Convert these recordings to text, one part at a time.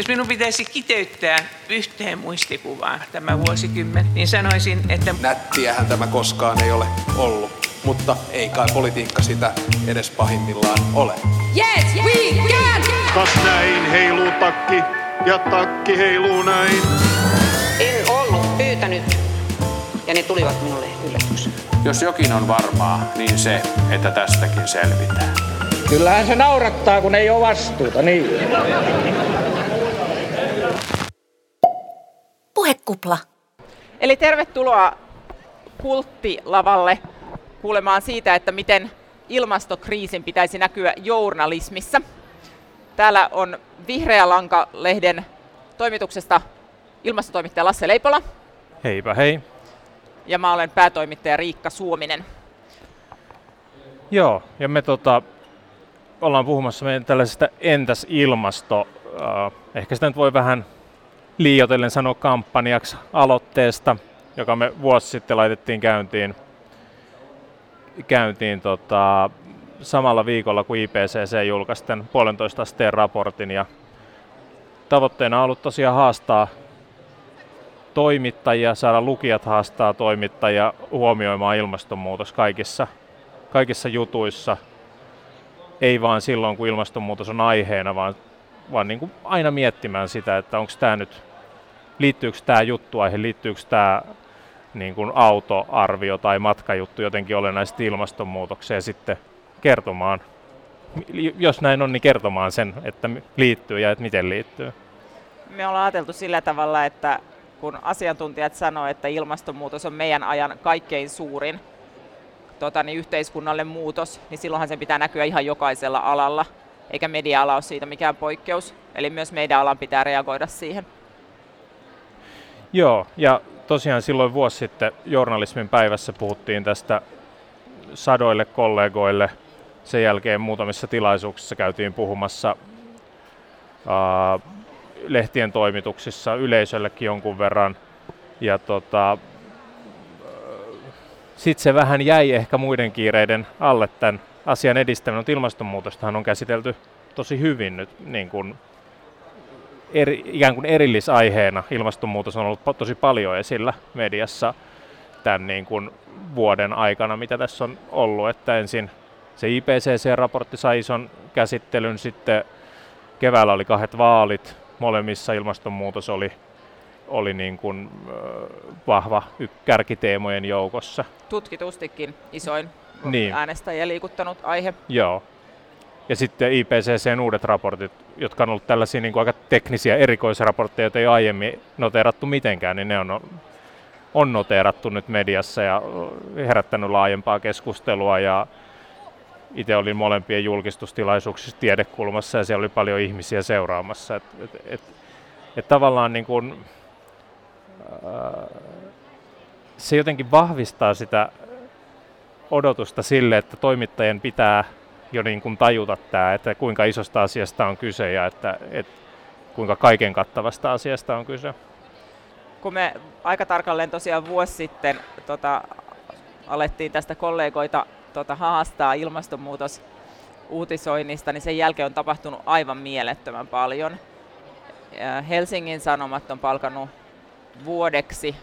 Jos minun pitäisi kiteyttää yhteen muistikuvaan tämä vuosikymmen, niin sanoisin, että... Nättiähän tämä koskaan ei ole ollut, mutta ei kai politiikka sitä edes pahimmillaan ole. Yes, we can! Kas näin heiluu takki ja takki heiluu näin. En ollut pyytänyt ja ne tulivat minulle yllätyksenä. Jos jokin on varmaa, niin se, että tästäkin selvitään. Kyllähän se naurattaa, kun ei ole vastuuta, niin. Puhekupla. Eli tervetuloa kulttilavalle kuulemaan siitä, että miten ilmastokriisin pitäisi näkyä journalismissa. Täällä on Vihreä Lanka-lehden toimituksesta ilmastotoimittaja Lasse Leipola. Heipä hei. Ja mä olen päätoimittaja Riikka Suominen. Joo, ja me tota, ollaan puhumassa meidän tällaisesta entäs ilmasto, äh, ehkä sitä nyt voi vähän liioitellen sanoa kampanjaksi aloitteesta, joka me vuosi sitten laitettiin käyntiin, käyntiin tota, samalla viikolla kuin IPCC julkaisi tämän puolentoista asteen raportin ja tavoitteena on ollut tosiaan haastaa toimittajia, saada lukijat haastaa toimittajia huomioimaan ilmastonmuutos kaikissa, kaikissa jutuissa. Ei vaan silloin, kun ilmastonmuutos on aiheena, vaan, vaan niin kuin aina miettimään sitä, että onko tämä nyt, liittyykö tämä juttuaihe, liittyykö tämä niin kuin autoarvio tai matkajuttu jotenkin olennaisesti ilmastonmuutokseen sitten kertomaan, jos näin on, niin kertomaan sen, että liittyy ja että miten liittyy. Me ollaan ajateltu sillä tavalla, että kun asiantuntijat sanoo, että ilmastonmuutos on meidän ajan kaikkein suurin tota, niin yhteiskunnalle muutos, niin silloinhan sen pitää näkyä ihan jokaisella alalla, eikä media-ala ole siitä mikään poikkeus. Eli myös meidän alan pitää reagoida siihen. Joo, ja tosiaan silloin vuosi sitten journalismin päivässä puhuttiin tästä sadoille kollegoille. Sen jälkeen muutamissa tilaisuuksissa käytiin puhumassa uh, lehtien toimituksissa yleisöllekin jonkun verran. Ja tota, sitten se vähän jäi ehkä muiden kiireiden alle tämän asian edistäminen, ilmastonmuutostahan on käsitelty tosi hyvin nyt niin kuin eri, ikään kuin erillisaiheena. Ilmastonmuutos on ollut tosi paljon esillä mediassa tämän niin kuin vuoden aikana, mitä tässä on ollut. Että ensin se IPCC-raportti sai ison käsittelyn, sitten keväällä oli kahdet vaalit, molemmissa ilmastonmuutos oli, oli niin kuin, äh, vahva kärkiteemojen joukossa. Tutkitustikin isoin niin. äänestäjiä liikuttanut aihe. Joo. Ja sitten IPCCn uudet raportit, jotka on ollut tällaisia niin kuin aika teknisiä erikoisraportteja, joita ei aiemmin noteerattu mitenkään, niin ne on, on noteerattu nyt mediassa ja herättänyt laajempaa keskustelua ja itse olin molempien julkistustilaisuuksissa tiedekulmassa ja siellä oli paljon ihmisiä seuraamassa. Et, et, et, et tavallaan niin kun, äh, se jotenkin vahvistaa sitä odotusta sille, että toimittajien pitää jo niin kuin tajuta tämä, että kuinka isosta asiasta on kyse ja että, että kuinka kaiken kattavasta asiasta on kyse. Kun me aika tarkalleen tosiaan vuosi sitten tota, alettiin tästä kollegoita tota, haastaa ilmastonmuutos uutisoinnista, niin sen jälkeen on tapahtunut aivan mielettömän paljon. Helsingin Sanomat on palkannut vuodeksi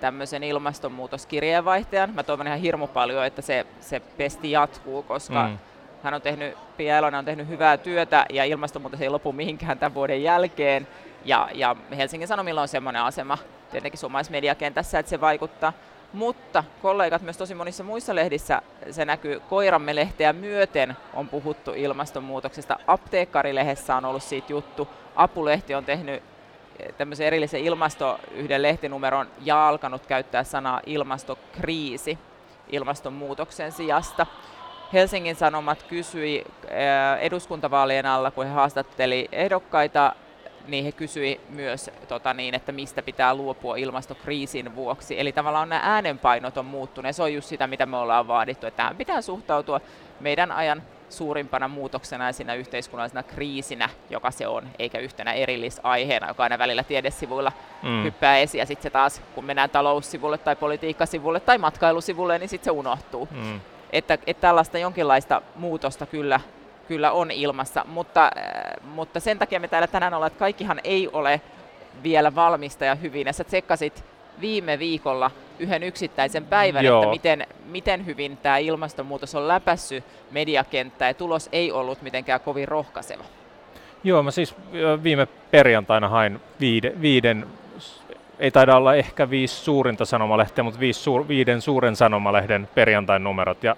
tämmöisen ilmastonmuutoskirjeenvaihtajan. Mä toivon ihan hirmu paljon, että se, se pesti jatkuu, koska mm. hän on tehnyt, Pia Elonen on tehnyt hyvää työtä ja ilmastonmuutos ei lopu mihinkään tämän vuoden jälkeen. Ja, ja Helsingin Sanomilla on semmoinen asema tietenkin suomalaisessa mediakentässä, että se vaikuttaa. Mutta kollegat myös tosi monissa muissa lehdissä se näkyy koiramme lehteä myöten on puhuttu ilmastonmuutoksesta. Apteekkarilehdessä on ollut siitä juttu. Apulehti on tehnyt eh, tämmöisen erillisen ilmasto yhden lehtinumeron ja alkanut käyttää sanaa ilmastokriisi ilmastonmuutoksen sijasta. Helsingin Sanomat kysyi eh, eduskuntavaalien alla, kun he haastatteli ehdokkaita niin he kysyi myös, tota niin, että mistä pitää luopua ilmastokriisin vuoksi. Eli tavallaan nämä äänenpainot on muuttuneet. Se on just sitä, mitä me ollaan vaadittu, että tähän pitää suhtautua meidän ajan suurimpana muutoksena ja siinä yhteiskunnallisena kriisinä, joka se on, eikä yhtenä erillisaiheena, joka aina välillä tiedesivuilla mm. hyppää esiin. Ja sitten se taas, kun mennään taloussivulle tai politiikkasivulle tai matkailusivulle, niin sitten se unohtuu. Mm. Että, että tällaista jonkinlaista muutosta kyllä kyllä on ilmassa, mutta äh, mutta sen takia me täällä tänään ollaan, että kaikkihan ei ole vielä valmista ja hyvin. Ja sä tsekkasit viime viikolla yhden yksittäisen päivän, Joo. että miten, miten hyvin tämä ilmastonmuutos on läpässyt mediakenttää ja tulos ei ollut mitenkään kovin rohkaiseva. Joo, mä siis viime perjantaina hain viide, viiden, ei taida olla ehkä viisi suurinta sanomalehteä, mutta viisi suur, viiden suuren sanomalehden perjantain numerot ja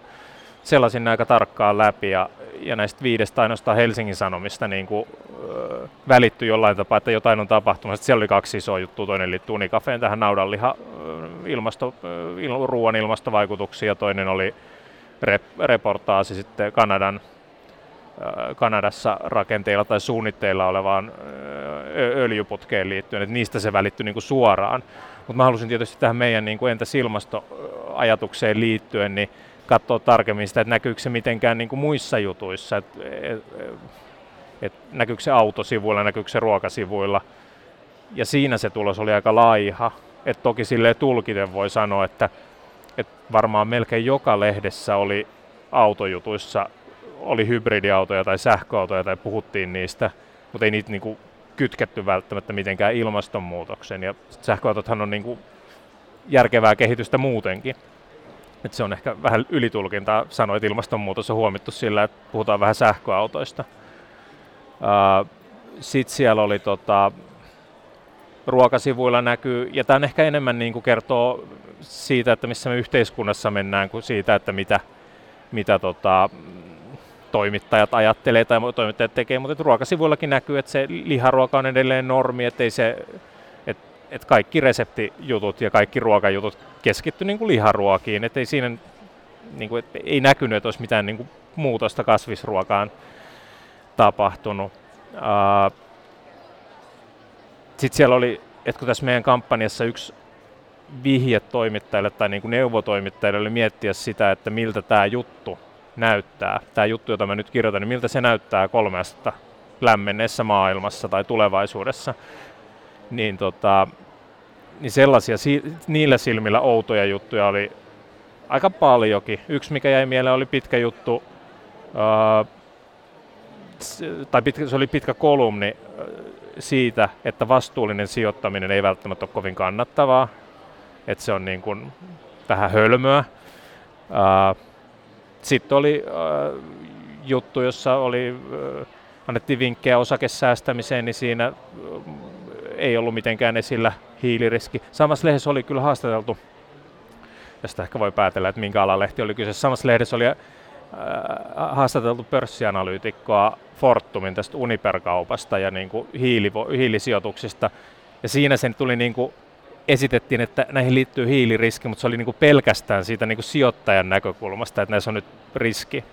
sellaisin aika tarkkaan läpi ja, ja näistä viidestä ainoastaan Helsingin Sanomista niin kuin, ö, välittyi jollain tapaa, että jotain on tapahtumassa. Siellä oli kaksi isoa juttua, toinen liittyy Unikafeen tähän naudanliha ilmasto, il, ruoan ilmastovaikutuksiin ja toinen oli rep, reportaasi sitten Kanadan Kanadassa rakenteilla tai suunnitteilla olevaan öljyputkeen liittyen, että niistä se välittyi niin kuin suoraan. Mutta mä halusin tietysti tähän meidän niin kuin entäs ilmastoajatukseen liittyen, niin katsoa tarkemmin sitä, että näkyykö se mitenkään niin kuin muissa jutuissa, että et, et, näkyykö se autosivuilla, näkyykö se ruokasivuilla. Ja siinä se tulos oli aika laiha. Et toki sille tulkiten voi sanoa, että et varmaan melkein joka lehdessä oli autojutuissa oli hybridiautoja tai sähköautoja tai puhuttiin niistä, mutta ei niitä niinku kytketty välttämättä mitenkään ilmastonmuutoksen. Ja sähköautothan on niinku järkevää kehitystä muutenkin. Et se on ehkä vähän ylitulkintaa sanoa, että ilmastonmuutos on huomittu sillä, että puhutaan vähän sähköautoista. Sitten siellä oli tota, ruokasivuilla näkyy, ja tämä ehkä enemmän niin kuin kertoo siitä, että missä me yhteiskunnassa mennään, kuin siitä, että mitä, mitä tota, toimittajat ajattelee tai toimittajat tekee, mutta ruokasivuillakin näkyy, että se liharuoka on edelleen normi, että ei se, että, kaikki reseptijutut ja kaikki ruokajutut keskitty niin kuin liharuokiin, että ei siinä niin kuin, että ei näkynyt, että olisi mitään niin kuin muutosta kasvisruokaan tapahtunut. Sitten siellä oli, että kun tässä meidän kampanjassa yksi vihje toimittajille tai niin kuin neuvotoimittajille oli miettiä sitä, että miltä tämä juttu näyttää, tämä juttu, jota mä nyt kirjoitan, niin miltä se näyttää kolmesta lämmenneessä maailmassa tai tulevaisuudessa, niin, tota, niin sellaisia niillä silmillä outoja juttuja oli aika paljonkin. Yksi, mikä jäi mieleen, oli pitkä juttu, ää, tai pitkä, se oli pitkä kolumni siitä, että vastuullinen sijoittaminen ei välttämättä ole kovin kannattavaa, että se on niin kuin vähän hölmöä. Ää, sitten oli juttu, jossa oli, äh, annettiin vinkkejä osakesäästämiseen, niin siinä ei ollut mitenkään esillä hiiliriski. Samassa lehdessä oli kyllä haastateltu, josta ehkä voi päätellä, että minkä alan lehti oli kyse. Samassa lehdessä oli äh, haastateltu pörssianalyytikkoa Fortumin tästä Uniper-kaupasta ja niin kuin hiilivo, hiilisijoituksista. Ja siinä sen tuli niin kuin esitettiin, että näihin liittyy hiiliriski, mutta se oli niin kuin pelkästään siitä niin kuin sijoittajan näkökulmasta, että näissä on nyt riski.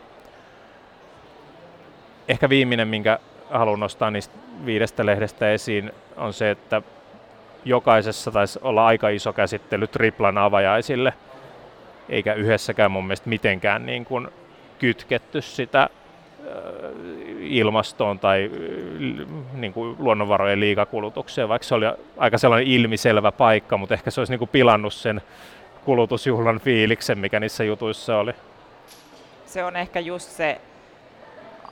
Ehkä viimeinen, minkä haluan nostaa niistä viidestä lehdestä esiin, on se, että jokaisessa taisi olla aika iso käsittely triplan avajaisille, eikä yhdessäkään mun mielestä mitenkään niin kuin kytketty sitä ilmastoon tai niin kuin luonnonvarojen liikakulutukseen, vaikka se oli aika sellainen ilmiselvä paikka, mutta ehkä se olisi niin kuin pilannut sen kulutusjuhlan fiiliksen, mikä niissä jutuissa oli. Se on ehkä just se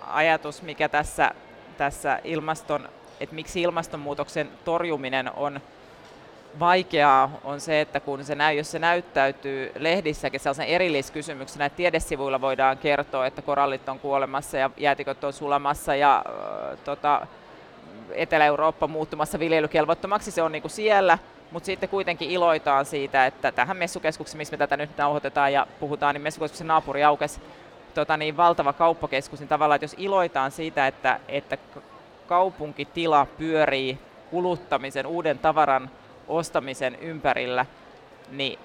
ajatus, mikä tässä, tässä ilmaston, että miksi ilmastonmuutoksen torjuminen on vaikeaa on se, että kun se näy, jos se näyttäytyy lehdissäkin sellaisen erilliskysymyksenä, että tiedesivuilla voidaan kertoa, että korallit on kuolemassa ja jäätiköt on sulamassa ja äh, tota, Etelä-Eurooppa muuttumassa viljelykelvottomaksi, se on niin kuin siellä, mutta sitten kuitenkin iloitaan siitä, että tähän messukeskukseen, missä me tätä nyt nauhoitetaan ja puhutaan, niin messukeskuksen naapuri aukesi tota niin, valtava kauppakeskus, niin tavallaan, että jos iloitaan siitä, että, että kaupunkitila pyörii kuluttamisen, uuden tavaran ostamisen ympärillä, niin,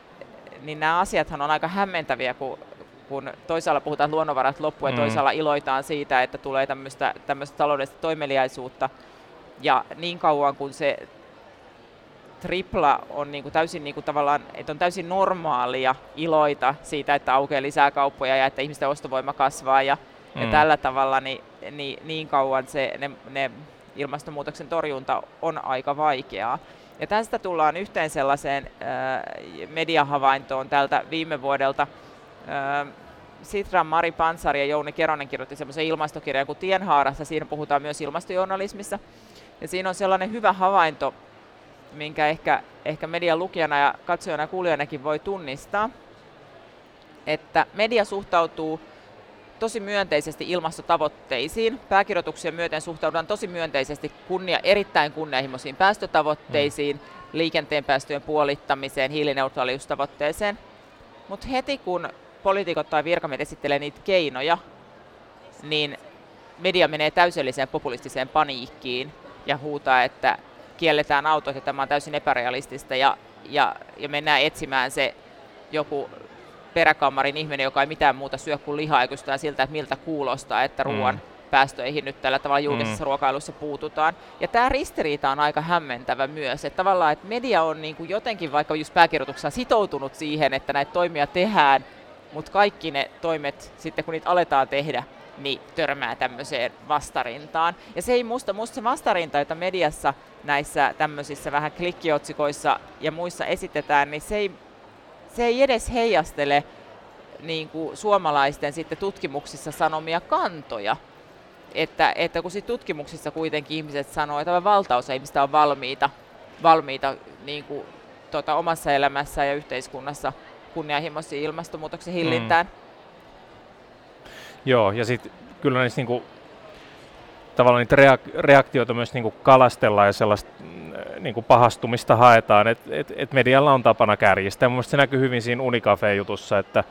niin nämä asiathan on aika hämmentäviä, kun, kun toisaalla puhutaan luonnonvarat loppu ja mm. toisaalla iloitaan siitä, että tulee tämmöistä, tämmöistä taloudellista toimeliaisuutta. Ja niin kauan kuin se tripla on niin kuin täysin niin kuin tavallaan, että on täysin normaalia iloita siitä, että aukeaa lisää kauppoja ja että ihmisten ostovoima kasvaa ja, mm. ja tällä tavalla, niin, niin, niin kauan se, ne, ne ilmastonmuutoksen torjunta on aika vaikeaa. Ja tästä tullaan yhteen sellaiseen äh, mediahavaintoon tältä viime vuodelta. Äh, Sitran Mari Pansari ja Jouni Keronen kirjoitti semmoisen ilmastokirjan kuin Tienhaarassa. Siinä puhutaan myös ilmastojournalismissa. Ja siinä on sellainen hyvä havainto, minkä ehkä, ehkä median lukijana ja katsojana ja kuulijanakin voi tunnistaa, että media suhtautuu tosi myönteisesti ilmastotavoitteisiin. Pääkirjoituksia myöten suhtaudutaan tosi myönteisesti kunnia, erittäin kunnianhimoisiin päästötavoitteisiin, mm. liikenteen päästöjen puolittamiseen, hiilineutraaliustavoitteeseen. Mutta heti kun poliitikot tai virkamiehet esittelee niitä keinoja, niin media menee täyselliseen populistiseen paniikkiin ja huutaa, että kielletään autot ja tämä on täysin epärealistista ja, ja, ja mennään etsimään se joku peräkammarin ihminen, joka ei mitään muuta syö kuin lihaa ja kysytään siltä, että miltä kuulostaa, että mm. ruoan mm. päästöihin nyt tällä tavalla julkisessa mm. ruokailussa puututaan. Ja tämä ristiriita on aika hämmentävä myös, että tavallaan että media on niin kuin jotenkin vaikka just pääkirjoituksessa sitoutunut siihen, että näitä toimia tehdään, mutta kaikki ne toimet sitten kun niitä aletaan tehdä, niin törmää tämmöiseen vastarintaan. Ja se ei musta, musta se vastarinta, jota mediassa näissä tämmöisissä vähän klikkiotsikoissa ja muissa esitetään, niin se ei, se ei edes heijastele niin kuin suomalaisten sitten tutkimuksissa sanomia kantoja. Että, että kun tutkimuksissa kuitenkin ihmiset sanoo, että valtaosa ihmistä on valmiita, valmiita niin kuin, tota, omassa elämässä ja yhteiskunnassa kunnianhimoisiin ilmastonmuutoksen hillintään. Mm. Joo, ja sitten kyllä niissä niinku, tavallaan niitä reak- reaktioita myös niinku kalastellaan ja sellaista mm, niinku pahastumista haetaan, että et, et medialla on tapana kärjistää. Mun se näkyy hyvin siinä Unicafe-jutussa, että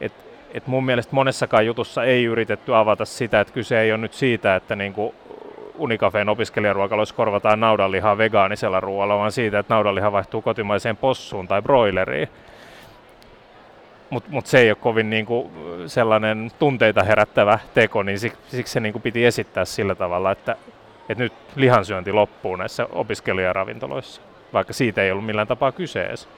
et, et mun mielestä monessakaan jutussa ei yritetty avata sitä, että kyse ei ole nyt siitä, että niinku Unicafeen opiskelijaruokaloissa korvataan naudanlihaa vegaanisella ruoalla, vaan siitä, että naudanliha vaihtuu kotimaiseen possuun tai broileriin mutta mut se ei ole kovin niinku sellainen tunteita herättävä teko, niin siksi, siksi se niinku piti esittää sillä tavalla, että, että nyt lihansyönti loppuu näissä opiskelijaravintoloissa, vaikka siitä ei ollut millään tapaa kyseessä.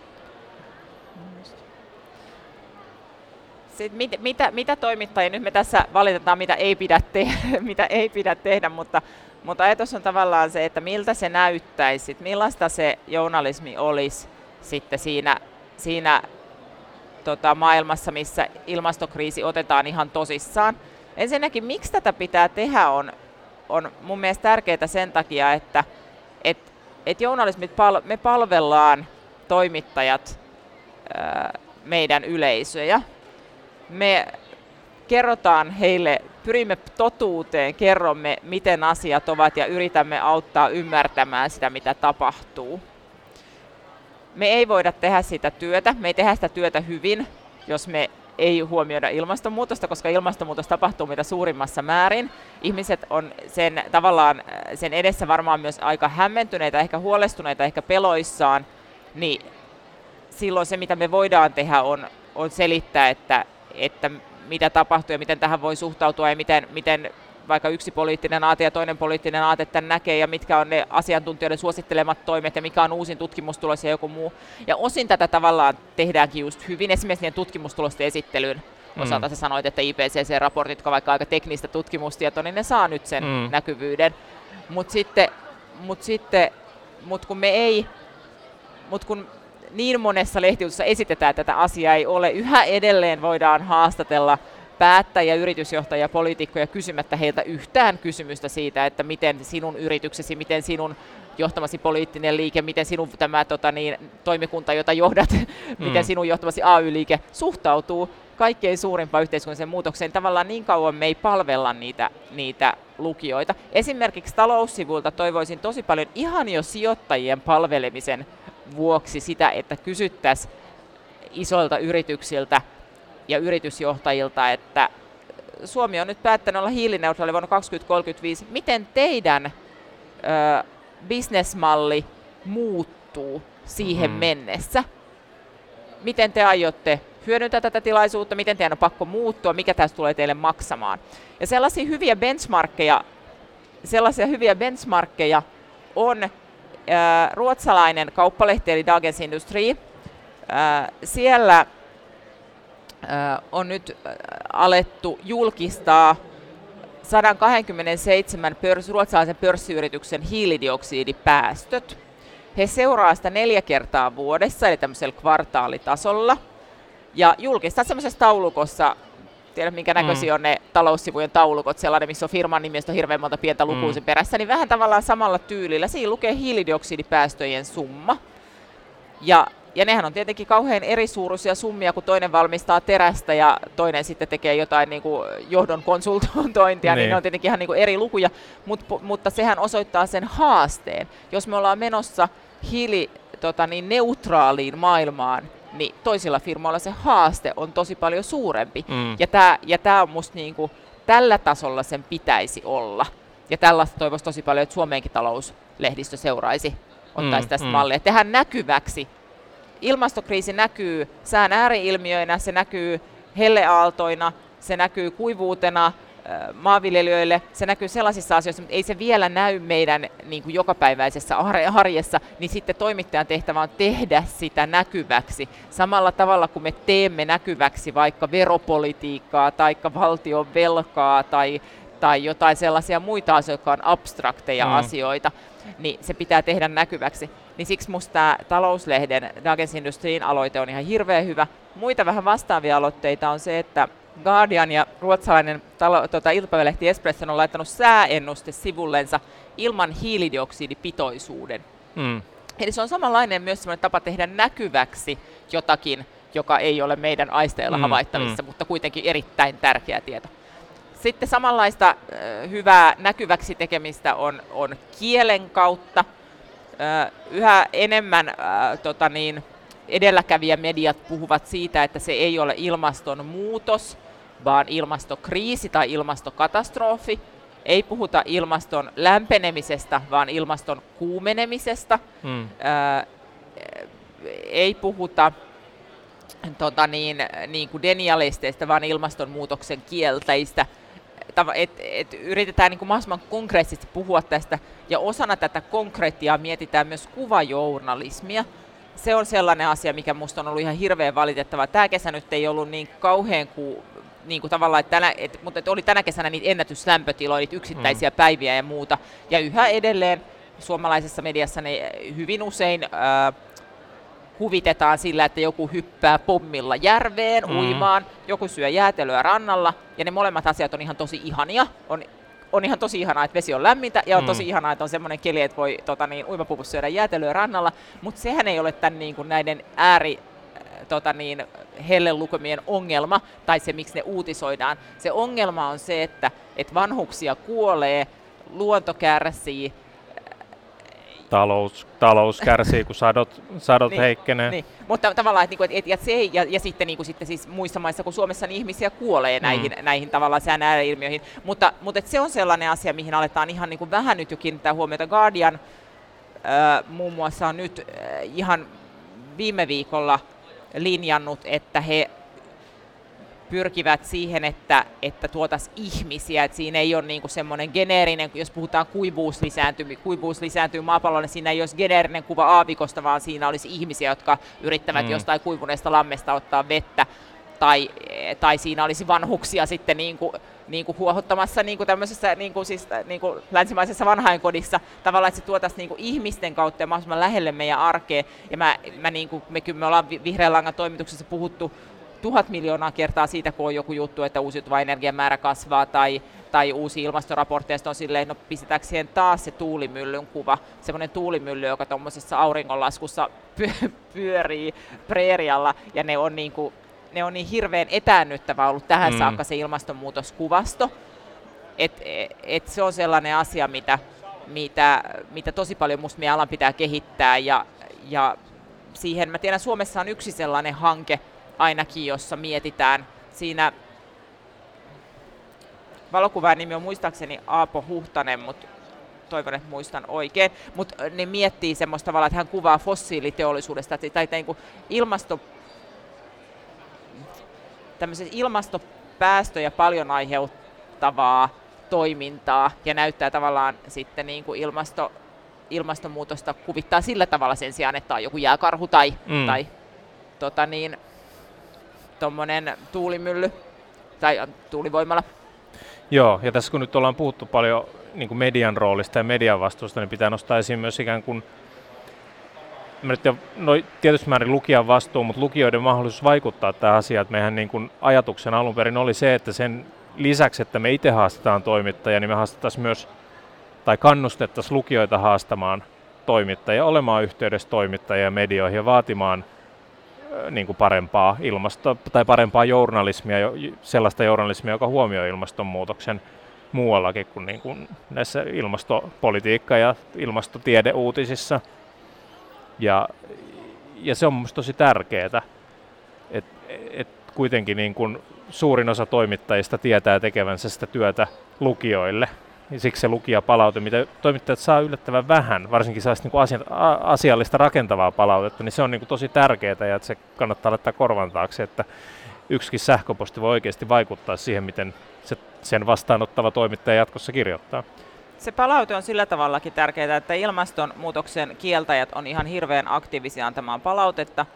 Sitten mit, mitä, mitä toimittajia, nyt me tässä valitetaan, mitä ei pidä, te- mitä ei pidä tehdä, mutta, mutta ajatus on tavallaan se, että miltä se näyttäisi, millaista se journalismi olisi sitten siinä, siinä tota, maailmassa, missä ilmastokriisi otetaan ihan tosissaan. Ensinnäkin, miksi tätä pitää tehdä, on, on mun mielestä tärkeää sen takia, että et, et journalismit pal- me palvellaan toimittajat ää, meidän yleisöjä. Me kerrotaan heille, pyrimme totuuteen, kerromme miten asiat ovat ja yritämme auttaa ymmärtämään sitä, mitä tapahtuu me ei voida tehdä sitä työtä, me ei tehdä sitä työtä hyvin, jos me ei huomioida ilmastonmuutosta, koska ilmastonmuutos tapahtuu mitä suurimmassa määrin. Ihmiset on sen tavallaan sen edessä varmaan myös aika hämmentyneitä, ehkä huolestuneita, ehkä peloissaan, niin silloin se, mitä me voidaan tehdä, on, on selittää, että, että mitä tapahtuu ja miten tähän voi suhtautua ja miten, miten vaikka yksi poliittinen aate ja toinen poliittinen aate tämän näkee ja mitkä on ne asiantuntijoiden suosittelemat toimet ja mikä on uusin tutkimustulos ja joku muu. Ja osin tätä tavallaan tehdäänkin just hyvin, esimerkiksi niiden tutkimustulosten esittelyn mm. osalta mm. sä sanoit, että IPCC-raportit, jotka vaikka aika teknistä tutkimustietoa, niin ne saa nyt sen mm. näkyvyyden. Mutta sitten, mut sitten mut kun me ei, mut kun niin monessa lehtiutussa esitetään, että tätä asiaa ei ole, yhä edelleen voidaan haastatella päättäjiä, yritysjohtajia, poliitikkoja kysymättä heiltä yhtään kysymystä siitä, että miten sinun yrityksesi, miten sinun johtamasi poliittinen liike, miten sinun tämä tota, niin, toimikunta, jota johdat, mm. miten sinun johtamasi AY-liike suhtautuu kaikkein suurimpaan yhteiskunnalliseen muutokseen. Tavallaan niin kauan me ei palvella niitä, niitä lukijoita. Esimerkiksi taloussivulta toivoisin tosi paljon ihan jo sijoittajien palvelemisen vuoksi sitä, että kysyttäisiin isoilta yrityksiltä, ja yritysjohtajilta, että Suomi on nyt päättänyt olla hiilineutraali vuonna 2035. Miten teidän ö, bisnesmalli muuttuu siihen mm-hmm. mennessä? Miten te aiotte hyödyntää tätä tilaisuutta, miten teidän on pakko muuttua, mikä tästä tulee teille maksamaan. Ja sellaisia hyviä benchmarkkeja, sellaisia hyviä benchmarkkeja on ruotsalainen kauppalehti eli Dagens Industri. Siellä on nyt alettu julkistaa 127 pörs, ruotsalaisen pörssiyrityksen hiilidioksidipäästöt. He seuraa sitä neljä kertaa vuodessa, eli tämmöisellä kvartaalitasolla, ja julkistaa semmoisessa taulukossa tiedä minkä näköisiä mm. on ne taloussivujen taulukot, sellainen, missä on firman nimi, on hirveän monta pientä lukua mm. sen perässä, niin vähän tavallaan samalla tyylillä. Siinä lukee hiilidioksidipäästöjen summa. Ja, ja nehän on tietenkin kauhean eri suuruisia summia, kun toinen valmistaa terästä ja toinen sitten tekee jotain niin kuin johdon konsultointia, niin. niin ne on tietenkin ihan niin kuin eri lukuja, Mut, mutta sehän osoittaa sen haasteen. Jos me ollaan menossa hiili, tota niin, neutraaliin maailmaan, niin toisilla firmoilla se haaste on tosi paljon suurempi. Mm. Ja tämä ja tää on musta niinku, tällä tasolla sen pitäisi olla. Ja tällaista toivoisi tosi paljon, että Suomeenkin talouslehdistö seuraisi, ottaisi mm, tästä mm. mallia. Tehdään näkyväksi. Ilmastokriisi näkyy sään ääriilmiöinä, se näkyy helleaaltoina, se näkyy kuivuutena, maanviljelijöille, se näkyy sellaisissa asioissa, mutta ei se vielä näy meidän niin kuin jokapäiväisessä arjessa, niin sitten toimittajan tehtävä on tehdä sitä näkyväksi. Samalla tavalla kuin me teemme näkyväksi vaikka veropolitiikkaa tai valtion velkaa tai, tai jotain sellaisia muita asioita, jotka on abstrakteja mm. asioita, niin se pitää tehdä näkyväksi. Niin siksi minusta tämä talouslehden Dagens Industrin aloite on ihan hirveän hyvä. Muita vähän vastaavia aloitteita on se, että Guardian ja ruotsalainen talo, tota, iltapäivälehti Espresso on laittanut sääennuste sivullensa ilman hiilidioksidipitoisuuden. Mm. Eli se on samanlainen myös sellainen tapa tehdä näkyväksi jotakin, joka ei ole meidän aisteilla mm, havaittavissa, mm. mutta kuitenkin erittäin tärkeä tieto. Sitten samanlaista hyvää näkyväksi tekemistä on, on kielen kautta. Yhä enemmän tota niin, edelläkävijämediat puhuvat siitä, että se ei ole ilmastonmuutos, vaan ilmastokriisi tai ilmastokatastrofi. Ei puhuta ilmaston lämpenemisestä, vaan ilmaston kuumenemisesta. Hmm. Ää, ei puhuta tota niin, niin kuin denialisteista, vaan ilmastonmuutoksen kielteistä. Et, et yritetään niin kuin mahdollisimman konkreettisesti puhua tästä, ja osana tätä konkreettia mietitään myös kuvajournalismia, se on sellainen asia, mikä minusta on ollut ihan hirveän valitettava. Tämä kesä nyt ei ollut niin kauhean kuin niin kuin tavallaan, että tänä, et, mutta että oli tänä kesänä niitä ennätyslämpötiloja, niitä yksittäisiä mm. päiviä ja muuta. Ja yhä edelleen suomalaisessa mediassa ne hyvin usein äh, huvitetaan sillä, että joku hyppää pommilla järveen mm. uimaan, joku syö jäätelöä rannalla, ja ne molemmat asiat on ihan tosi ihania. On on ihan tosi ihanaa, että vesi on lämmintä ja on mm. tosi ihanaa, että on semmoinen keli, että voi tota, niin, uimapuvussa syödä jäätelöä rannalla, mutta sehän ei ole tämän niin kuin, näiden ääri äh, tota niin, hellelukemien ongelma tai se, miksi ne uutisoidaan. Se ongelma on se, että, että vanhuksia kuolee, luonto kärsii, talous, talous kärsii, kun sadot, sadot niin, heikkenee. Niin. Mutta tavallaan, että, niinku, et, et, se ei, ja, ja sitten, niin kuin, sitten siis muissa maissa kuin Suomessa, niin ihmisiä kuolee mm. näihin, näihin tavallaan sään ilmiöihin. Mutta, mutta et se on sellainen asia, mihin aletaan ihan niin kuin vähän nyt jo kiinnittää huomiota. Guardian äh, muun muassa on nyt äh, ihan viime viikolla linjannut, että he pyrkivät siihen, että, että tuotas ihmisiä, että siinä ei ole niinku semmoinen geneerinen, jos puhutaan kuivuus lisääntyy, kuivuus lisääntyy maapallolla, niin siinä ei olisi geneerinen kuva aavikosta, vaan siinä olisi ihmisiä, jotka yrittävät mm. jostain kuivuneesta lammesta ottaa vettä, tai, tai siinä olisi vanhuksia sitten niin kuin, niin kuin huohottamassa niin kuin tämmöisessä niin kuin siis, niin kuin länsimaisessa vanhainkodissa, tavallaan, että se tuotaisiin niin kuin ihmisten kautta ja mahdollisimman lähelle meidän arkea. Ja mä, mä niin kuin, me, me ollaan Vihreän langan toimituksessa puhuttu tuhat miljoonaa kertaa siitä, kun on joku juttu, että uusiutuva energian määrä kasvaa tai, tai uusi ilmastoraportteista on silleen, no pistetäänkö siihen taas se tuulimyllyn kuva, semmoinen tuulimylly, joka tuommoisessa auringonlaskussa pyörii preerialla ja ne on niin kuin, ne on niin hirveän etäännyttävä ollut tähän mm. saakka se ilmastonmuutoskuvasto, että et se on sellainen asia, mitä, mitä, mitä tosi paljon musta meidän alan pitää kehittää ja, ja siihen mä tiedän, Suomessa on yksi sellainen hanke, ainakin, jossa mietitään. Siinä valokuvan nimi on muistaakseni Aapo Huhtanen, mutta toivon, että muistan oikein, mutta ne miettii semmoista tavalla, että hän kuvaa fossiiliteollisuudesta tai, niin kuin ilmasto, ilmastopäästöjä paljon aiheuttavaa toimintaa ja näyttää tavallaan sitten niin kuin ilmasto, ilmastonmuutosta kuvittaa sillä tavalla sen sijaan, että on joku jääkarhu tai, mm. tai tota niin, tuommoinen tuulimylly tai tuulivoimala. Joo, ja tässä kun nyt ollaan puhuttu paljon niin kuin median roolista ja median vastuusta, niin pitää nostaa esiin myös ikään kuin mä nyt, no, tietysti määrin lukijan vastuu, mutta lukijoiden mahdollisuus vaikuttaa tähän asiaan, että meidän niin kuin ajatuksen alun perin oli se, että sen lisäksi, että me itse haastetaan toimittajia, niin me haastettaisiin myös, tai kannustettaisiin lukijoita haastamaan toimittajia, olemaan yhteydessä toimittajia ja medioihin ja vaatimaan niin kuin parempaa ilmasto- tai parempaa journalismia, sellaista journalismia, joka huomioi ilmastonmuutoksen muuallakin kuin, niin kuin näissä ilmastopolitiikka- ja ilmastotiedeuutisissa. Ja, ja se on minusta tosi tärkeää, että et kuitenkin niin kuin suurin osa toimittajista tietää tekevänsä sitä työtä lukijoille. Ja siksi se lukijapalaute, mitä toimittajat saa yllättävän vähän, varsinkin saa niin asia, asiallista rakentavaa palautetta, niin se on niin kuin tosi tärkeää ja että se kannattaa laittaa korvan taakse, että yksikin sähköposti voi oikeasti vaikuttaa siihen, miten se, sen vastaanottava toimittaja jatkossa kirjoittaa. Se palaute on sillä tavallakin tärkeää, että ilmastonmuutoksen kieltäjät on ihan hirveän aktiivisia antamaan palautetta.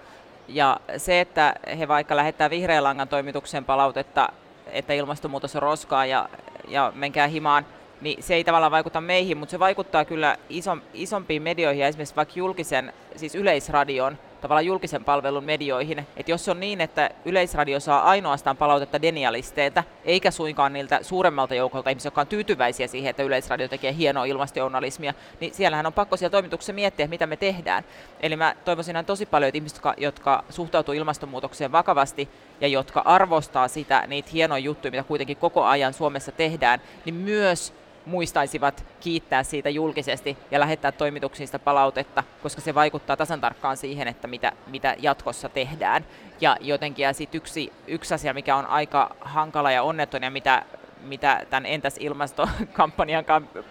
Ja se, että he vaikka lähettää vihreän langan toimituksen palautetta, että ilmastonmuutos on roskaa ja, ja menkää himaan, niin se ei tavallaan vaikuta meihin, mutta se vaikuttaa kyllä iso, isompiin medioihin, esimerkiksi vaikka julkisen, siis yleisradion tavallaan julkisen palvelun medioihin. Että jos on niin, että Yleisradio saa ainoastaan palautetta denialisteilta, eikä suinkaan niiltä suuremmalta joukolta ihmisiä, jotka on tyytyväisiä siihen, että Yleisradio tekee hienoa ilmastojournalismia, niin siellähän on pakko siellä toimituksessa miettiä, mitä me tehdään. Eli mä toivoisin tosi paljon, että ihmiset, jotka, jotka suhtautuu ilmastonmuutokseen vakavasti ja jotka arvostaa sitä, niitä hienoja juttuja, mitä kuitenkin koko ajan Suomessa tehdään, niin myös muistaisivat kiittää siitä julkisesti ja lähettää toimituksista palautetta, koska se vaikuttaa tasan tarkkaan siihen, että mitä, mitä jatkossa tehdään. Ja jotenkin ja sit yksi, yksi asia, mikä on aika hankala ja onneton ja mitä, mitä tämän Entäs ilmastokampanjan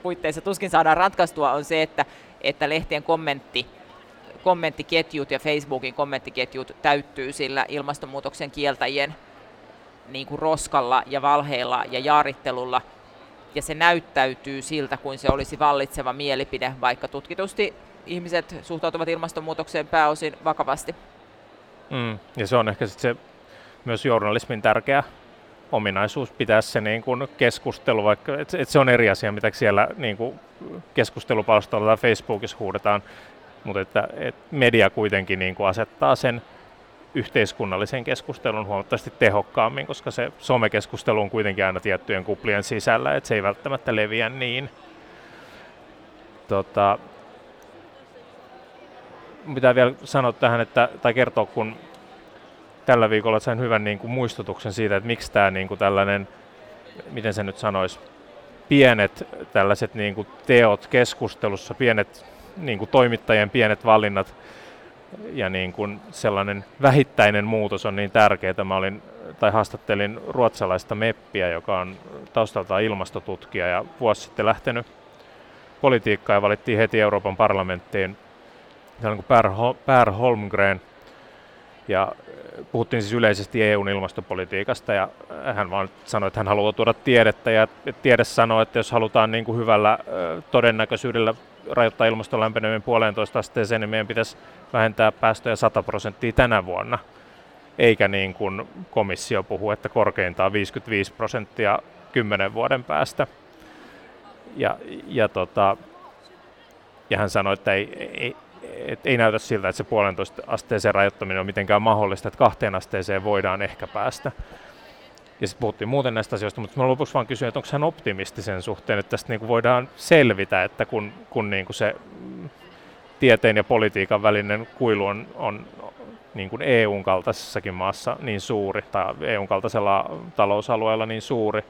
puitteissa tuskin saadaan ratkaistua, on se, että, että lehtien kommentti kommenttiketjut ja Facebookin kommenttiketjut täyttyy sillä ilmastonmuutoksen kieltäjien niin kuin roskalla ja valheilla ja jaarittelulla, ja se näyttäytyy siltä, kuin se olisi vallitseva mielipide, vaikka tutkitusti ihmiset suhtautuvat ilmastonmuutokseen pääosin vakavasti. Mm, ja se on ehkä sit se myös journalismin tärkeä ominaisuus pitää se niin kuin keskustelu, vaikka et, et se on eri asia, mitä siellä niin kuin keskustelupalstoilla tai Facebookissa huudetaan, mutta että et media kuitenkin niin kuin asettaa sen yhteiskunnallisen keskustelun huomattavasti tehokkaammin, koska se somekeskustelu on kuitenkin aina tiettyjen kuplien sisällä, että se ei välttämättä leviä niin. Tota, pitää vielä sanoa tähän, että, tai kertoa, kun tällä viikolla sain hyvän niin kuin, muistutuksen siitä, että miksi tämä niin kuin, tällainen, miten se nyt sanoisi, pienet tällaiset niin kuin, teot keskustelussa, pienet niin kuin, toimittajien pienet valinnat ja niin kuin sellainen vähittäinen muutos on niin tärkeää. Mä olin, tai haastattelin ruotsalaista meppiä, joka on taustaltaan ilmastotutkija ja vuosi sitten lähtenyt politiikkaan ja valittiin heti Euroopan parlamenttiin kuin per, per Holmgren. Ja puhuttiin siis yleisesti EUn ilmastopolitiikasta ja hän vaan sanoi, että hän haluaa tuoda tiedettä ja tiede sanoo, että jos halutaan niin kuin hyvällä todennäköisyydellä rajoittaa ilmaston lämpeneminen puolentoista asteeseen, niin meidän pitäisi vähentää päästöjä 100 prosenttia tänä vuonna, eikä niin kuin komissio puhu, että korkeintaan 55 prosenttia kymmenen vuoden päästä. Ja, ja, tota, ja hän sanoi, että ei, ei, et ei näytä siltä, että se puolentoista asteeseen rajoittaminen on mitenkään mahdollista, että kahteen asteeseen voidaan ehkä päästä. Ja sitten puhuttiin muuten näistä asioista, mutta mä lopuksi vaan kysyin, että onko hän optimisti sen suhteen, että tästä niinku voidaan selvitä, että kun, kun niinku se tieteen ja politiikan välinen kuilu on, on niin kuin EUn kaltaisessakin maassa niin suuri, tai EUn kaltaisella talousalueella niin suuri,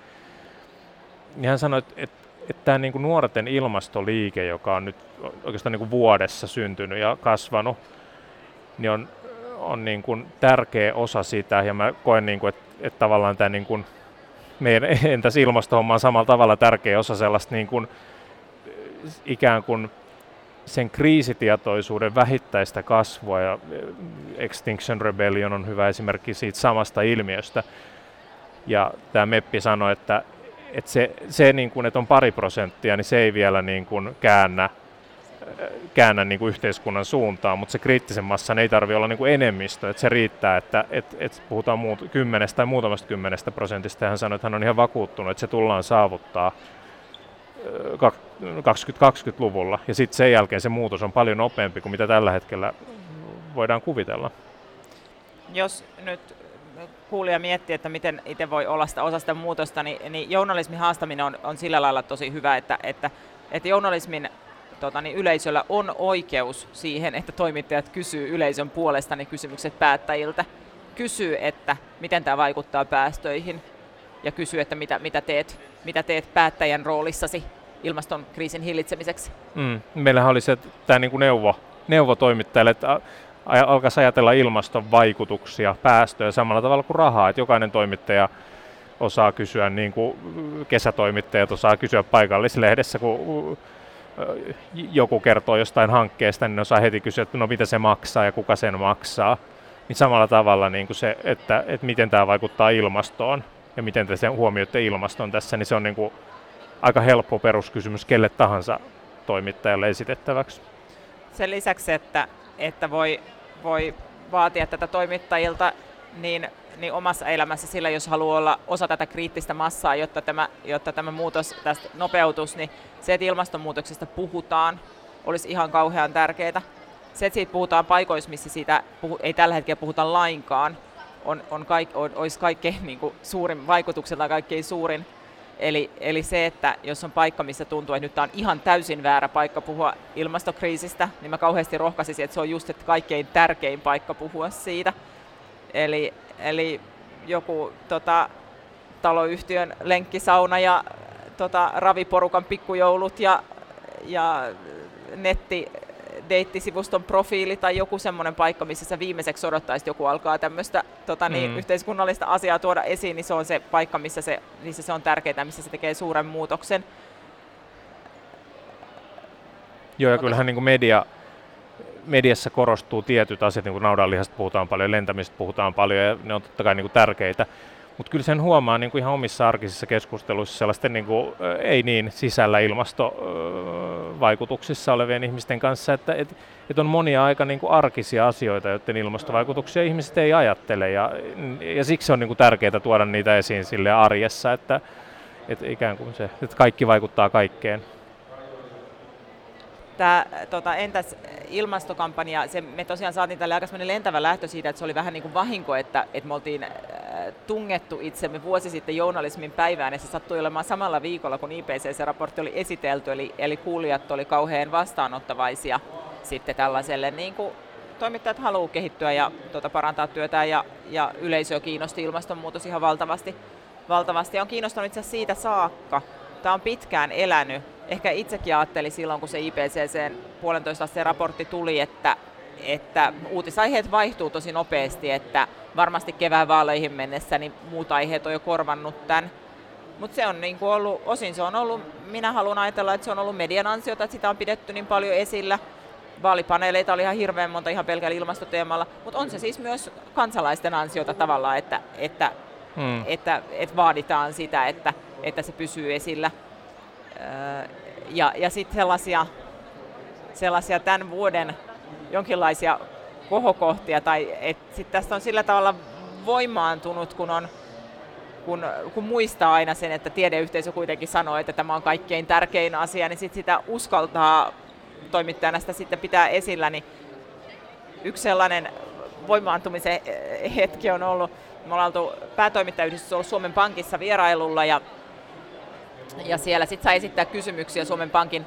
niin hän sanoi, että, että, että tämä niin kuin nuorten ilmastoliike, joka on nyt oikeastaan niin kuin vuodessa syntynyt ja kasvanut, niin on, on niin kuin tärkeä osa sitä, ja mä koen, niin kuin, että, että tavallaan tämä niin kuin meidän entäs ilmastohomma on samalla tavalla tärkeä osa sellaista niin kuin, ikään kuin sen kriisitietoisuuden vähittäistä kasvua ja Extinction Rebellion on hyvä esimerkki siitä samasta ilmiöstä. Ja tämä Meppi sanoi, että, että se, se niin kuin, että on pari prosenttia, niin se ei vielä niin kuin käännä, käännä niin kuin yhteiskunnan suuntaan, mutta se kriittisen massan ei tarvitse olla niin kuin enemmistö, että se riittää, että, että, että puhutaan muut, kymmenestä tai muutamasta kymmenestä prosentista, ja hän sanoi, että hän on ihan vakuuttunut, että se tullaan saavuttaa 2020-luvulla. Ja sitten sen jälkeen se muutos on paljon nopeampi kuin mitä tällä hetkellä voidaan kuvitella. Jos nyt kuulija miettii, että miten itse voi olla sitä osa sitä muutosta, niin, niin journalismin haastaminen on, on sillä lailla tosi hyvä, että, että, että journalismin tota, niin yleisöllä on oikeus siihen, että toimittajat kysyy yleisön puolesta ne kysymykset päättäjiltä. Kysyy, että miten tämä vaikuttaa päästöihin ja kysyy, että mitä, mitä, teet, mitä teet päättäjän roolissasi ilmastonkriisin hillitsemiseksi. Mm. Meillähän oli se tämä niin neuvo, neuvo toimittajille, että alkaisi ajatella ilmaston vaikutuksia, päästöjä samalla tavalla kuin rahaa, että jokainen toimittaja osaa kysyä, niin kuin kesätoimittajat osaa kysyä paikallislehdessä, kun joku kertoo jostain hankkeesta, niin osaa heti kysyä, että no mitä se maksaa ja kuka sen maksaa. Niin samalla tavalla niin kuin se, että, että miten tämä vaikuttaa ilmastoon ja miten te sen huomioitte ilmaston tässä, niin se on niin kuin aika helppo peruskysymys kelle tahansa toimittajalle esitettäväksi. Sen lisäksi, että, että voi, voi vaatia tätä toimittajilta, niin, niin omassa elämässä sillä, jos haluaa olla osa tätä kriittistä massaa, jotta tämä, jotta tämä muutos tästä nopeutus, niin se, että ilmastonmuutoksesta puhutaan, olisi ihan kauhean tärkeää. Se, että siitä puhutaan paikoissa, missä siitä puhu, ei tällä hetkellä puhuta lainkaan, on, on kaik, on, olisi kaikkein niin kuin suurin, vaikutukselta kaikkein suurin Eli, eli se, että jos on paikka, missä tuntuu, että nyt tämä on ihan täysin väärä paikka puhua ilmastokriisistä, niin mä kauheasti rohkaisisin, että se on just että kaikkein tärkein paikka puhua siitä. Eli, eli joku tota, taloyhtiön lenkkisauna ja tota, raviporukan pikkujoulut ja, ja netti, deittisivuston profiili tai joku semmoinen paikka, missä sä viimeiseksi odottaisit, joku alkaa tämmöistä tota, niin, mm. yhteiskunnallista asiaa tuoda esiin, niin se on se paikka, missä se, missä se on tärkeää, missä se tekee suuren muutoksen. Joo, ja kyllähän niin kuin media, mediassa korostuu tietyt asiat, niin kuin naudanlihasta puhutaan paljon, lentämistä puhutaan paljon, ja ne on totta kai niin kuin tärkeitä. Mutta kyllä sen huomaa niin kuin ihan omissa arkisissa keskusteluissa sellaisten niin kuin, ei niin sisällä ilmastovaikutuksissa olevien ihmisten kanssa, että et, et on monia aika niin kuin arkisia asioita, joiden ilmastovaikutuksia ihmiset ei ajattele. Ja, ja siksi on niin kuin tärkeää tuoda niitä esiin sille arjessa, että, että ikään kuin se, että kaikki vaikuttaa kaikkeen. Tämä, tota, entäs ilmastokampanja, se, me tosiaan saatiin tälle aika lentävä lähtö siitä, että se oli vähän niin kuin vahinko, että, että me oltiin tungettu itsemme vuosi sitten journalismin päivään ja se sattui olemaan samalla viikolla, kun IPCC-raportti oli esitelty, eli, eli kuulijat oli kauhean vastaanottavaisia sitten tällaiselle, niin kuin toimittajat haluaa kehittyä ja tuota, parantaa työtään ja, ja yleisö kiinnosti ilmastonmuutos ihan valtavasti. valtavasti. Ja on kiinnostunut itse siitä saakka. Tämä on pitkään elänyt. Ehkä itsekin ajattelin silloin, kun se IPCCn puolentoista asteen raportti tuli, että että uutisaiheet vaihtuu tosi nopeasti, että varmasti kevään vaaleihin mennessä niin muut aiheet on jo korvannut tämän. Mutta se on niin kuin ollut, osin se on ollut, minä haluan ajatella, että se on ollut median ansiota, että sitä on pidetty niin paljon esillä. Vaalipaneeleita oli ihan hirveän monta ihan pelkällä ilmastoteemalla, mutta on se siis myös kansalaisten ansiota tavallaan, että, että, hmm. että, että vaaditaan sitä, että, että se pysyy esillä. Ja, ja sitten sellaisia, sellaisia tämän vuoden jonkinlaisia kohokohtia, tai sitten tästä on sillä tavalla voimaantunut, kun, on, kun, kun muistaa aina sen, että tiedeyhteisö kuitenkin sanoo, että tämä on kaikkein tärkein asia, niin sitten sitä uskaltaa toimittajana sitä sitten pitää esillä, niin yksi sellainen voimaantumisen hetki on ollut, me ollaan oltu päätoimittajayhdistys ollut Suomen Pankissa vierailulla ja, ja siellä sitten sai esittää kysymyksiä Suomen Pankin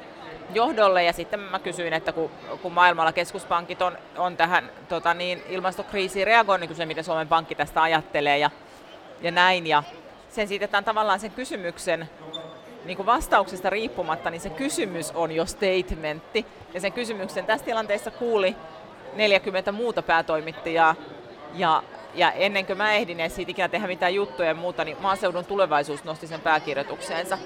johdolle ja sitten mä kysyin, että kun, kun maailmalla keskuspankit on, on tähän tota niin, ilmastokriisiin reagoinut, niin se mitä Suomen Pankki tästä ajattelee ja, ja näin. Ja sen siitetään tavallaan sen kysymyksen niin kuin vastauksesta riippumatta, niin se kysymys on jo statementti. Ja sen kysymyksen tässä tilanteessa kuuli 40 muuta päätoimittajaa. Ja, ja ennen kuin mä ehdin edes siitä ikinä tehdä mitään juttuja ja muuta, niin maaseudun tulevaisuus nosti sen pääkirjoitukseensa.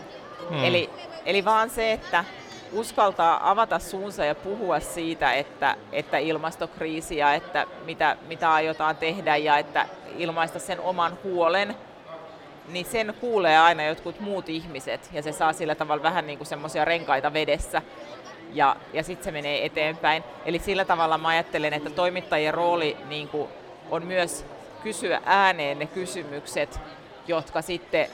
Hmm. Eli, eli vaan se, että uskaltaa avata suunsa ja puhua siitä, että, että ilmastokriisi ja että mitä, mitä aiotaan tehdä ja että ilmaista sen oman huolen, niin sen kuulee aina jotkut muut ihmiset ja se saa sillä tavalla vähän niin kuin semmoisia renkaita vedessä ja, ja sitten se menee eteenpäin. Eli sillä tavalla mä ajattelen, että toimittajien rooli niin kuin on myös kysyä ääneen ne kysymykset, jotka sitten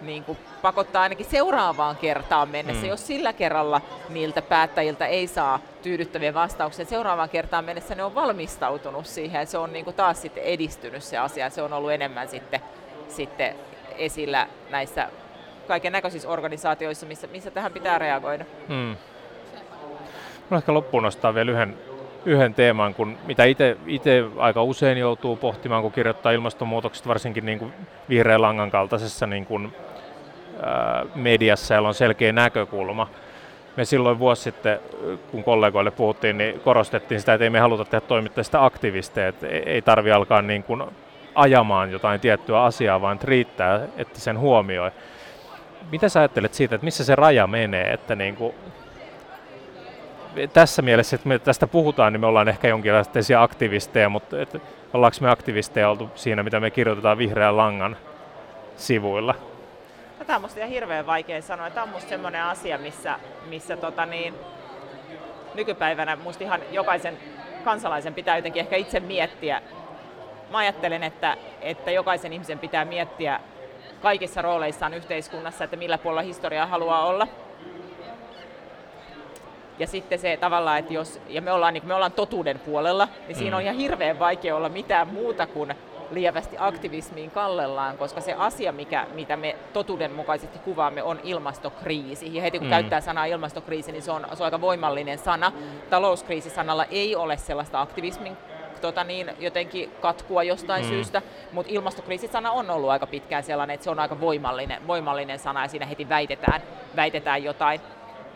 niin kuin pakottaa ainakin seuraavaan kertaan mennessä, mm. jos sillä kerralla niiltä päättäjiltä ei saa tyydyttäviä vastauksia. Seuraavaan kertaan mennessä ne on valmistautunut siihen, että se on niin kuin taas sitten edistynyt se asia, se on ollut enemmän sitten, sitten esillä näissä kaiken näköisissä organisaatioissa, missä, missä tähän pitää reagoida. Mm. Mä ehkä loppuun nostaa vielä yhden, yhden teeman, kun mitä itse aika usein joutuu pohtimaan, kun kirjoittaa ilmastonmuutoksesta, varsinkin niin kuin vihreän langan kaltaisessa niin kuin, ää, mediassa, jolla on selkeä näkökulma. Me silloin vuosi sitten, kun kollegoille puhuttiin, niin korostettiin sitä, että ei me haluta tehdä toimittajista aktivisteja, että ei tarvi alkaa niin kuin ajamaan jotain tiettyä asiaa, vaan riittää, että sen huomioi. Mitä sä ajattelet siitä, että missä se raja menee, että niin kuin tässä mielessä, että me tästä puhutaan, niin me ollaan ehkä jonkinlaisia aktivisteja, mutta että ollaanko me aktivisteja oltu siinä, mitä me kirjoitetaan vihreän langan sivuilla? No, tämä on minusta ihan hirveän vaikea sanoa. Tämä on minusta sellainen asia, missä, missä tota niin, nykypäivänä minusta ihan jokaisen kansalaisen pitää jotenkin ehkä itse miettiä. Mä ajattelen, että, että jokaisen ihmisen pitää miettiä kaikissa rooleissaan yhteiskunnassa, että millä puolella historiaa haluaa olla – ja sitten se tavallaan, että jos, ja me ollaan, niin me ollaan totuuden puolella, niin siinä on mm. ihan hirveän vaikea olla mitään muuta kuin lievästi aktivismiin kallellaan, koska se asia, mikä, mitä me totuudenmukaisesti kuvaamme, on ilmastokriisi. Ja heti kun mm. käyttää sanaa ilmastokriisi, niin se on, se on aika voimallinen sana. Talouskriisisanalla ei ole sellaista aktivismin tota niin, jotenkin katkua jostain mm. syystä, mutta ilmastokriisisana on ollut aika pitkään sellainen, että se on aika voimallinen, voimallinen sana ja siinä heti väitetään, väitetään jotain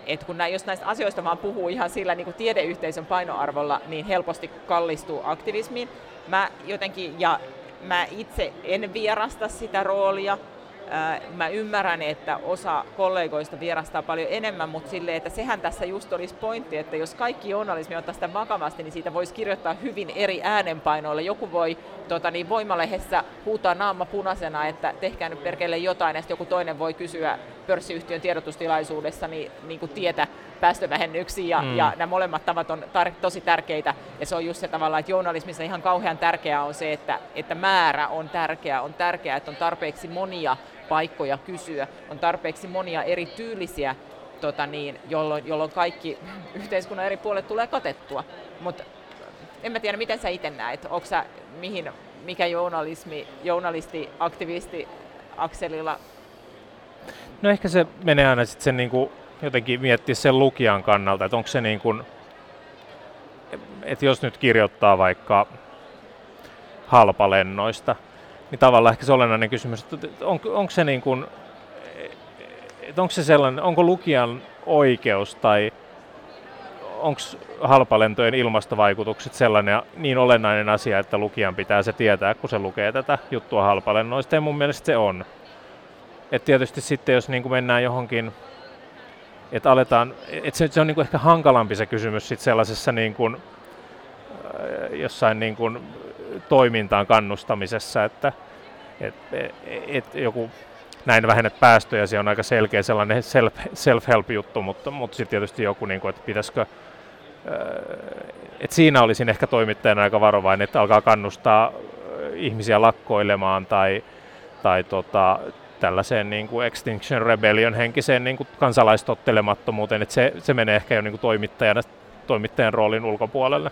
että kun nää, jos näistä asioista vaan puhuu ihan sillä niin kuin tiedeyhteisön painoarvolla, niin helposti kallistuu aktivismiin. Mä jotenkin, ja mä itse en vierasta sitä roolia, Mä ymmärrän, että osa kollegoista vierastaa paljon enemmän, mutta sille, että sehän tässä just olisi pointti, että jos kaikki journalismi ottaa sitä vakavasti, niin siitä voisi kirjoittaa hyvin eri äänenpainoilla. Joku voi tota, niin voimalehdessä huutaa naama punaisena, että tehkää nyt perkele jotain, ja joku toinen voi kysyä pörssiyhtiön tiedotustilaisuudessa niin, niin kuin tietä päästövähennyksiin, ja, mm. ja nämä molemmat tavat on tar- tosi tärkeitä, ja se on just se tavalla, että journalismissa ihan kauhean tärkeää on se, että, että määrä on tärkeää, on tärkeää, että on tarpeeksi monia paikkoja kysyä. On tarpeeksi monia eri tyylisiä, tota niin, jolloin, jolloin kaikki yhteiskunnan eri puolet tulee katettua. Mutta en mä tiedä, miten sä itse näet. Onko sä, mihin, mikä journalismi, journalisti, aktivisti akselilla? No ehkä se menee aina sitten sen niin jotenkin miettiä sen lukijan kannalta, että onko se niin kuin, että jos nyt kirjoittaa vaikka halpalennoista, niin tavallaan ehkä se olennainen kysymys, että on, onko se niin kuin, että onko se sellainen, onko lukijan oikeus tai onko halpalentojen ilmastovaikutukset sellainen niin olennainen asia, että lukijan pitää se tietää, kun se lukee tätä juttua halpalennoista, ja mun mielestä se on. Et tietysti sitten, jos niin kuin mennään johonkin, että aletaan, että se, se on niin kuin ehkä hankalampi se kysymys sitten sellaisessa niin kuin, jossain niin kuin toimintaan kannustamisessa, että et, et, joku näin vähennet päästöjä, se on aika selkeä sellainen self, self-help-juttu, mutta, mutta sitten tietysti joku, niin kuin, että pitäisikö, että siinä olisin ehkä toimittajana aika varovainen, että alkaa kannustaa ihmisiä lakkoilemaan tai, tai tota, tällaiseen niin kuin Extinction Rebellion henkiseen niin kuin kansalaistottelemattomuuteen, että se, se menee ehkä jo niin kuin toimittajana, toimittajan roolin ulkopuolelle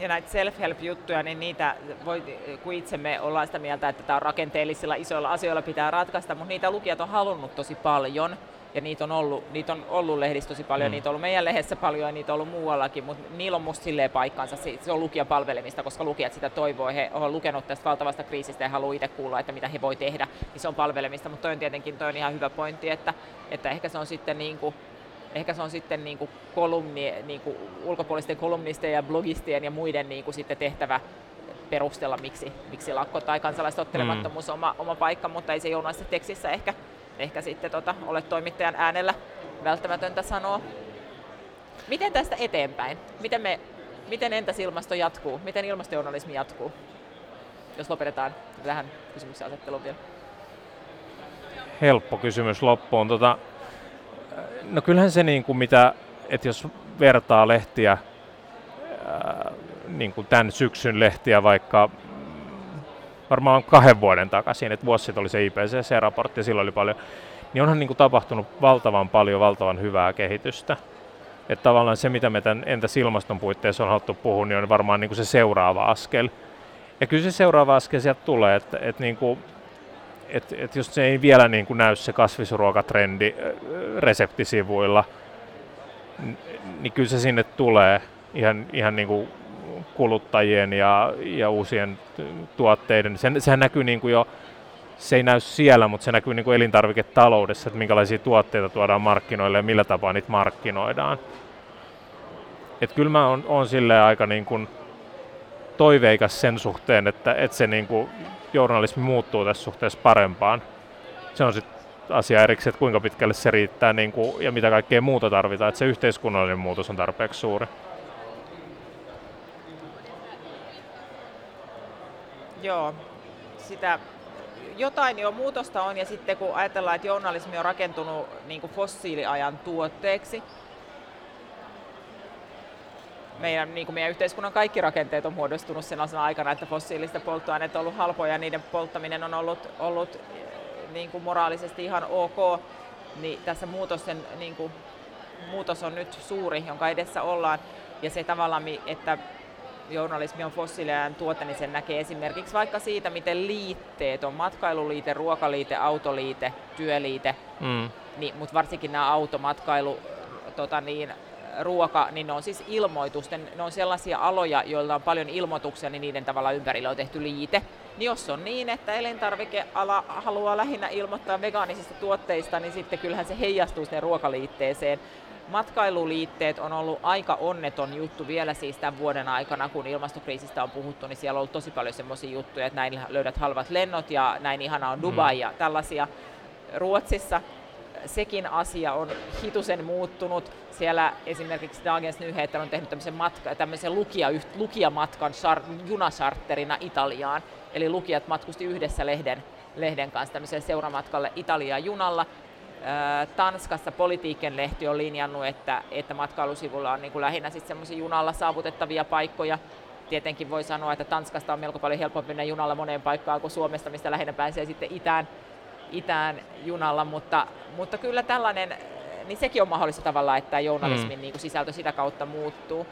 ja näitä self-help-juttuja, niin niitä voi, kun itse me ollaan sitä mieltä, että tämä on rakenteellisilla isoilla asioilla pitää ratkaista, mutta niitä lukijat on halunnut tosi paljon. Ja niitä on ollut, niitä on ollut lehdissä tosi paljon, mm. niitä on ollut meidän lehdessä paljon ja niitä on ollut muuallakin, mutta niillä on musta silleen paikkansa, se on lukijan palvelemista, koska lukijat sitä toivoo, he ovat lukenut tästä valtavasta kriisistä ja haluaa itse kuulla, että mitä he voi tehdä, niin se on palvelemista, mutta toi on tietenkin toi on ihan hyvä pointti, että, että ehkä se on sitten niin kuin ehkä se on sitten niin kuin kolumni, niin kuin ulkopuolisten kolumnistien ja blogistien ja muiden niin kuin sitten tehtävä perustella, miksi, miksi lakko tai kansalaistottelemattomuus mm. on oma, oma paikka, mutta ei se journalistisessa tekstissä ehkä, ehkä sitten tota, ole toimittajan äänellä välttämätöntä sanoa. Miten tästä eteenpäin? Miten, me, miten entäs ilmasto jatkuu? Miten ilmastojournalismi jatkuu? Jos lopetetaan tähän kysymyksen asetteluun vielä. Helppo kysymys loppuun. Tota, No kyllähän se niin kuin mitä, että jos vertaa lehtiä, niin kuin tämän syksyn lehtiä vaikka varmaan kahden vuoden takaisin, että vuosi sitten oli se IPCC-raportti ja silloin oli paljon, niin onhan niin kuin tapahtunut valtavan paljon valtavan hyvää kehitystä. Että tavallaan se, mitä me tämän entäs ilmaston puitteissa on haluttu puhua, niin on varmaan niin kuin se seuraava askel. Ja kyllä se seuraava askel sieltä tulee, että, että niin kuin, että, että jos se ei vielä niin kuin näy se kasvisruokatrendi reseptisivuilla, niin kyllä se sinne tulee ihan, ihan niin kuin kuluttajien ja, ja uusien tuotteiden. Se, sehän näkyy niin kuin jo, se ei näy siellä, mutta se näkyy niin kuin elintarviketaloudessa, että minkälaisia tuotteita tuodaan markkinoille ja millä tapaa niitä markkinoidaan. Et kyllä mä oon, oon silleen aika niin kuin toiveikas sen suhteen, että, että se niin kuin journalismi muuttuu tässä suhteessa parempaan. Se on sitten asia erikseen, että kuinka pitkälle se riittää niin kuin, ja mitä kaikkea muuta tarvitaan, että se yhteiskunnallinen muutos on tarpeeksi suuri. Joo, sitä jotain jo muutosta on ja sitten kun ajatellaan, että journalismi on rakentunut niin kuin fossiiliajan tuotteeksi, meidän, niin kuin meidän yhteiskunnan kaikki rakenteet on muodostunut sellaisena aikana, että fossiilista polttoaineet on ollut halpoja ja niiden polttaminen on ollut, ollut niin kuin moraalisesti ihan ok, niin tässä muutosten, niin kuin, muutos on nyt suuri, jonka edessä ollaan. Ja se tavallaan, että journalismi on fossiilinen tuote, niin sen näkee esimerkiksi vaikka siitä, miten liitteet on matkailuliite, ruokaliite, autoliite, työliite, mm. niin, mutta varsinkin nämä automatkailu, tota niin, ruoka, niin ne on siis ilmoitusten, ne on sellaisia aloja, joilla on paljon ilmoituksia, niin niiden tavalla ympärillä on tehty liite. Niin jos on niin, että elintarvikeala haluaa lähinnä ilmoittaa vegaanisista tuotteista, niin sitten kyllähän se heijastuu sinne ruokaliitteeseen. Matkailuliitteet on ollut aika onneton juttu vielä siis tämän vuoden aikana, kun ilmastokriisistä on puhuttu, niin siellä on ollut tosi paljon semmoisia juttuja, että näin löydät halvat lennot ja näin ihana on Dubai mm. ja tällaisia. Ruotsissa sekin asia on hitusen muuttunut. Siellä esimerkiksi Dagens Nyheter on tehnyt tämmöisen, matka, tämmöisen lukija, lukijamatkan sar, junasarterina Italiaan. Eli lukijat matkusti yhdessä lehden, lehden kanssa tämmöiselle seuramatkalle Italiaan junalla. Tanskassa Politiiken lehti on linjannut, että, että matkailusivulla on niin kuin lähinnä semmoisia junalla saavutettavia paikkoja. Tietenkin voi sanoa, että Tanskasta on melko paljon helpompi mennä junalla moneen paikkaan kuin Suomesta, mistä lähinnä pääsee sitten itään, itään junalla, mutta, mutta kyllä tällainen, niin sekin on mahdollista tavalla, että journalismin mm. niin kuin sisältö sitä kautta muuttuu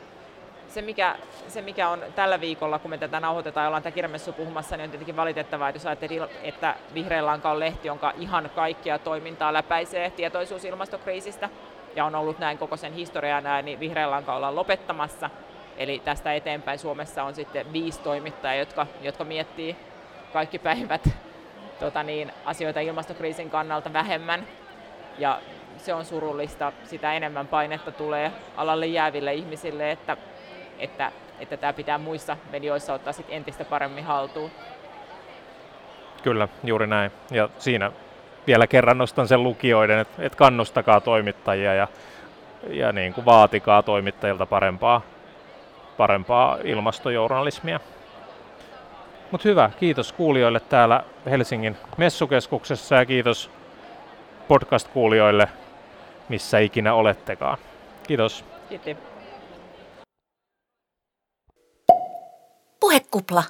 se mikä, se, mikä on tällä viikolla, kun me tätä nauhoitetaan ja ollaan tätä kirjamessua puhumassa, niin on tietenkin valitettavaa, että jos ajattelee, että Vihreän lanka on lehti, jonka ihan kaikkia toimintaa läpäisee tietoisuus ilmastokriisistä, ja on ollut näin koko sen historiaa näin, niin Vihreän lanka ollaan lopettamassa. Eli tästä eteenpäin Suomessa on sitten viisi toimittajaa, jotka, jotka miettii kaikki päivät tota niin, asioita ilmastokriisin kannalta vähemmän. Ja se on surullista, sitä enemmän painetta tulee alalle jääville ihmisille, että että, että tämä pitää muissa medioissa ottaa sit entistä paremmin haltuun. Kyllä, juuri näin. Ja siinä vielä kerran nostan sen lukijoiden, että, että kannustakaa toimittajia ja, ja niin kuin vaatikaa toimittajilta parempaa, parempaa ilmastojournalismia. Mutta hyvä, kiitos kuulijoille täällä Helsingin messukeskuksessa ja kiitos podcast-kuulijoille, missä ikinä olettekaan. Kiitos. Kiitos. Puhekupla.